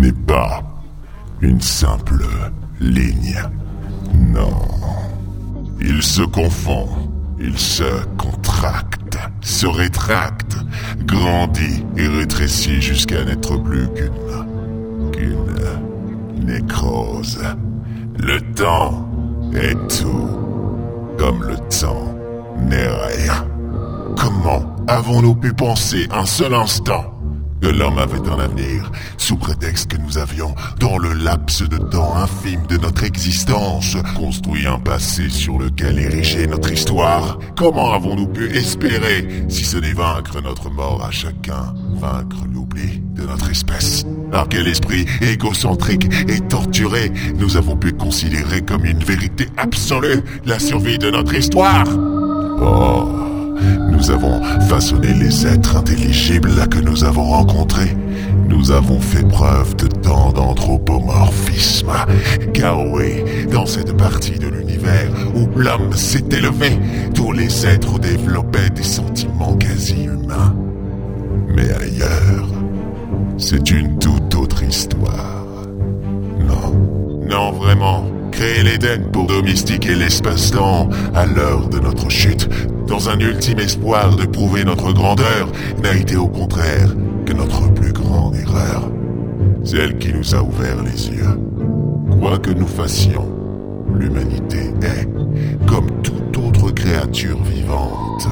n'est pas une simple ligne. Non. Il se confond, il se contracte, se rétracte, grandit et rétrécit jusqu'à n'être plus qu'une... qu'une nécrose. Le temps est tout, comme le temps n'est rien. Comment avons-nous pu penser un seul instant que l'homme avait un avenir, sous prétexte que nous avions, dans le laps de temps infime de notre existence, construit un passé sur lequel ériger notre histoire. Comment avons-nous pu espérer, si ce n'est vaincre notre mort à chacun, vaincre l'oubli de notre espèce? Par quel esprit égocentrique et torturé nous avons pu considérer comme une vérité absolue la survie de notre histoire? Oh nous avons façonné les êtres intelligibles que nous avons rencontrés. Nous avons fait preuve de tant d'anthropomorphisme. Car dans cette partie de l'univers où l'homme s'est élevé, tous les êtres développaient des sentiments quasi humains. Mais ailleurs, c'est une toute autre histoire. Non, non vraiment. Créer l'Éden pour domestiquer l'espace-temps à l'heure de notre chute dans un ultime espoir de prouver notre grandeur, n'a été au contraire que notre plus grande erreur. Celle qui nous a ouvert les yeux. Quoi que nous fassions, l'humanité est, comme toute autre créature vivante,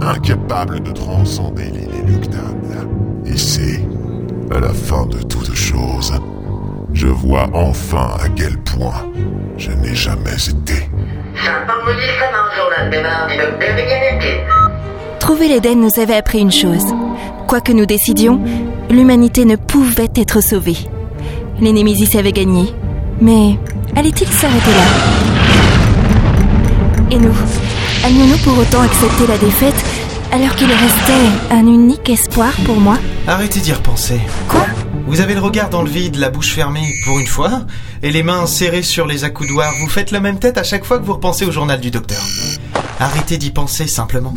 incapable de transcender l'inéluctable. Ici, à la fin de toute chose, je vois enfin à quel point je n'ai jamais été. Trouver l'Éden nous avait appris une chose. Quoi que nous décidions, l'humanité ne pouvait être sauvée. Les Némésis avaient gagné. Mais allait-il s'arrêter là? Et nous Allions-nous pour autant accepter la défaite alors qu'il restait un unique espoir pour moi? Arrêtez d'y repenser. Quoi? Vous avez le regard dans le vide, la bouche fermée, pour une fois, et les mains serrées sur les accoudoirs. Vous faites la même tête à chaque fois que vous repensez au journal du docteur. Arrêtez d'y penser simplement.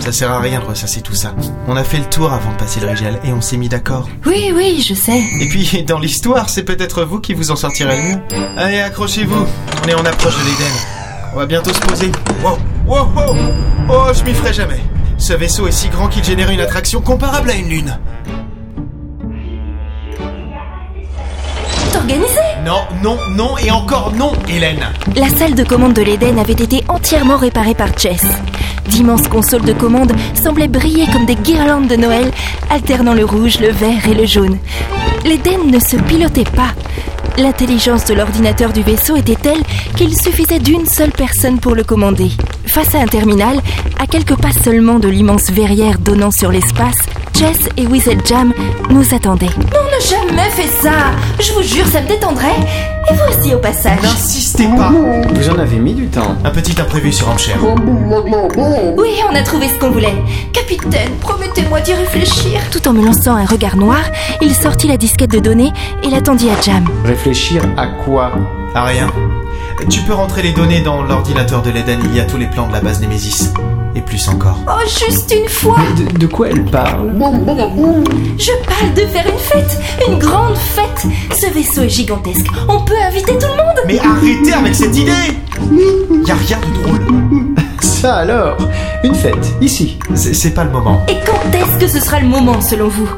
Ça sert à rien de ressasser tout ça. On a fait le tour avant de passer le rigel et on s'est mis d'accord. Oui, oui, je sais. Et puis, dans l'histoire, c'est peut-être vous qui vous en sortirez le mieux. Allez, accrochez-vous. On est en approche de l'Éden. On va bientôt se poser. Wow, wow, wow. Oh, je m'y ferai jamais. Ce vaisseau est si grand qu'il génère une attraction comparable à une lune. Organisé Non, non, non et encore non, Hélène. La salle de commande de l'Éden avait été entièrement réparée par Chess. D'immenses consoles de commande semblaient briller comme des guirlandes de Noël, alternant le rouge, le vert et le jaune. L'Éden ne se pilotait pas. L'intelligence de l'ordinateur du vaisseau était telle qu'il suffisait d'une seule personne pour le commander. Face à un terminal, à quelques pas seulement de l'immense verrière donnant sur l'espace, Jess et Weasel Jam nous attendaient. Non, on n'a jamais fait ça Je vous jure, ça me détendrait Et vous aussi au passage N'insistez pas. Vous en avez mis du temps. Un petit imprévu sur Amcher. Oui, on a trouvé ce qu'on voulait. Capitaine, promettez-moi d'y réfléchir. Tout en me lançant un regard noir, il sortit la disquette de données et l'attendit à Jam. Réfléchir à quoi? À rien. Tu peux rentrer les données dans l'ordinateur de l'Eden, il y a tous les plans de la base Nemesis. Et plus encore. Oh, juste une fois de, de quoi elle parle? Je parle de faire une fête Une grande fête Ce vaisseau est gigantesque. On peut inviter tout le monde Mais arrêtez avec cette idée Y a rien de drôle. Ça alors Une fête, ici. C'est c'est pas le moment. Et quand est-ce que ce sera le moment, selon vous?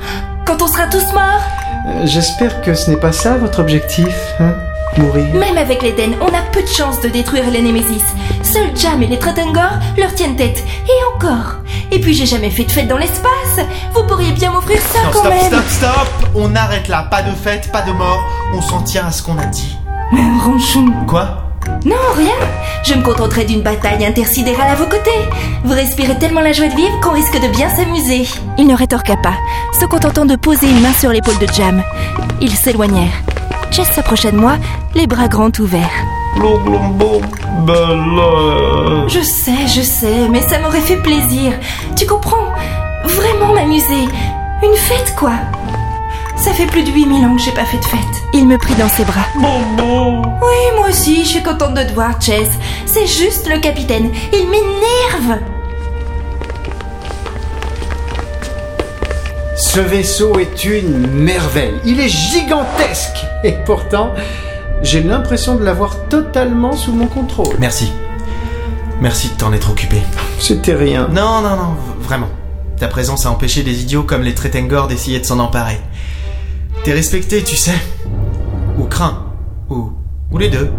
Quand on sera tous morts? Euh, J'espère que ce n'est pas ça votre objectif, hein? Mourir. Même avec l'Eden, on a peu de chances de détruire les Némésis. Seuls Jam et les Tretengor leur tiennent tête. Et encore. Et puis j'ai jamais fait de fête dans l'espace. Vous pourriez bien m'offrir ça Non, quand stop, même. stop, stop On arrête là. Pas de fête, pas de mort. On s'en tient à ce qu'on a dit. Mais Ronchon. Quoi? Non, rien. Je me contenterai d'une bataille intersidérale à vos côtés. Vous respirez tellement la joie de vivre qu'on risque de bien s'amuser. Il ne rétorqua pas, se contentant de poser une main sur l'épaule de Jam. Ils s'éloignèrent. Jess s'approcha de moi, les bras grands ouverts. Je sais, je sais, mais ça m'aurait fait plaisir. Tu comprends? Vraiment m'amuser. Une fête, quoi. Ça fait plus de 8000 ans que j'ai pas fait de fête. Il me prit dans ses bras. Oui, moi aussi, je suis contente de te voir, Chess. C'est juste le capitaine. Il m'énerve. Ce vaisseau est une merveille. Il est gigantesque. Et pourtant, j'ai l'impression de l'avoir totalement sous mon contrôle. Merci. Merci de t'en être occupé. C'était rien. Non, non, non, vraiment. Ta présence a empêché des idiots comme les Tretengor d'essayer de s'en emparer. T'es respecté, tu sais. Ou craint. Ou, ou les deux.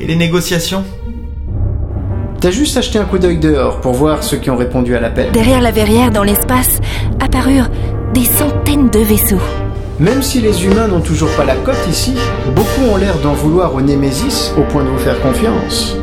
Et les négociations? T'as juste acheté un coup d'œil dehors pour voir ceux qui ont répondu à l'appel. Derrière la verrière, dans l'espace, apparurent des centaines de vaisseaux. Même si les humains n'ont toujours pas la cote ici, beaucoup ont l'air d'en vouloir au Némésis au point de vous faire confiance.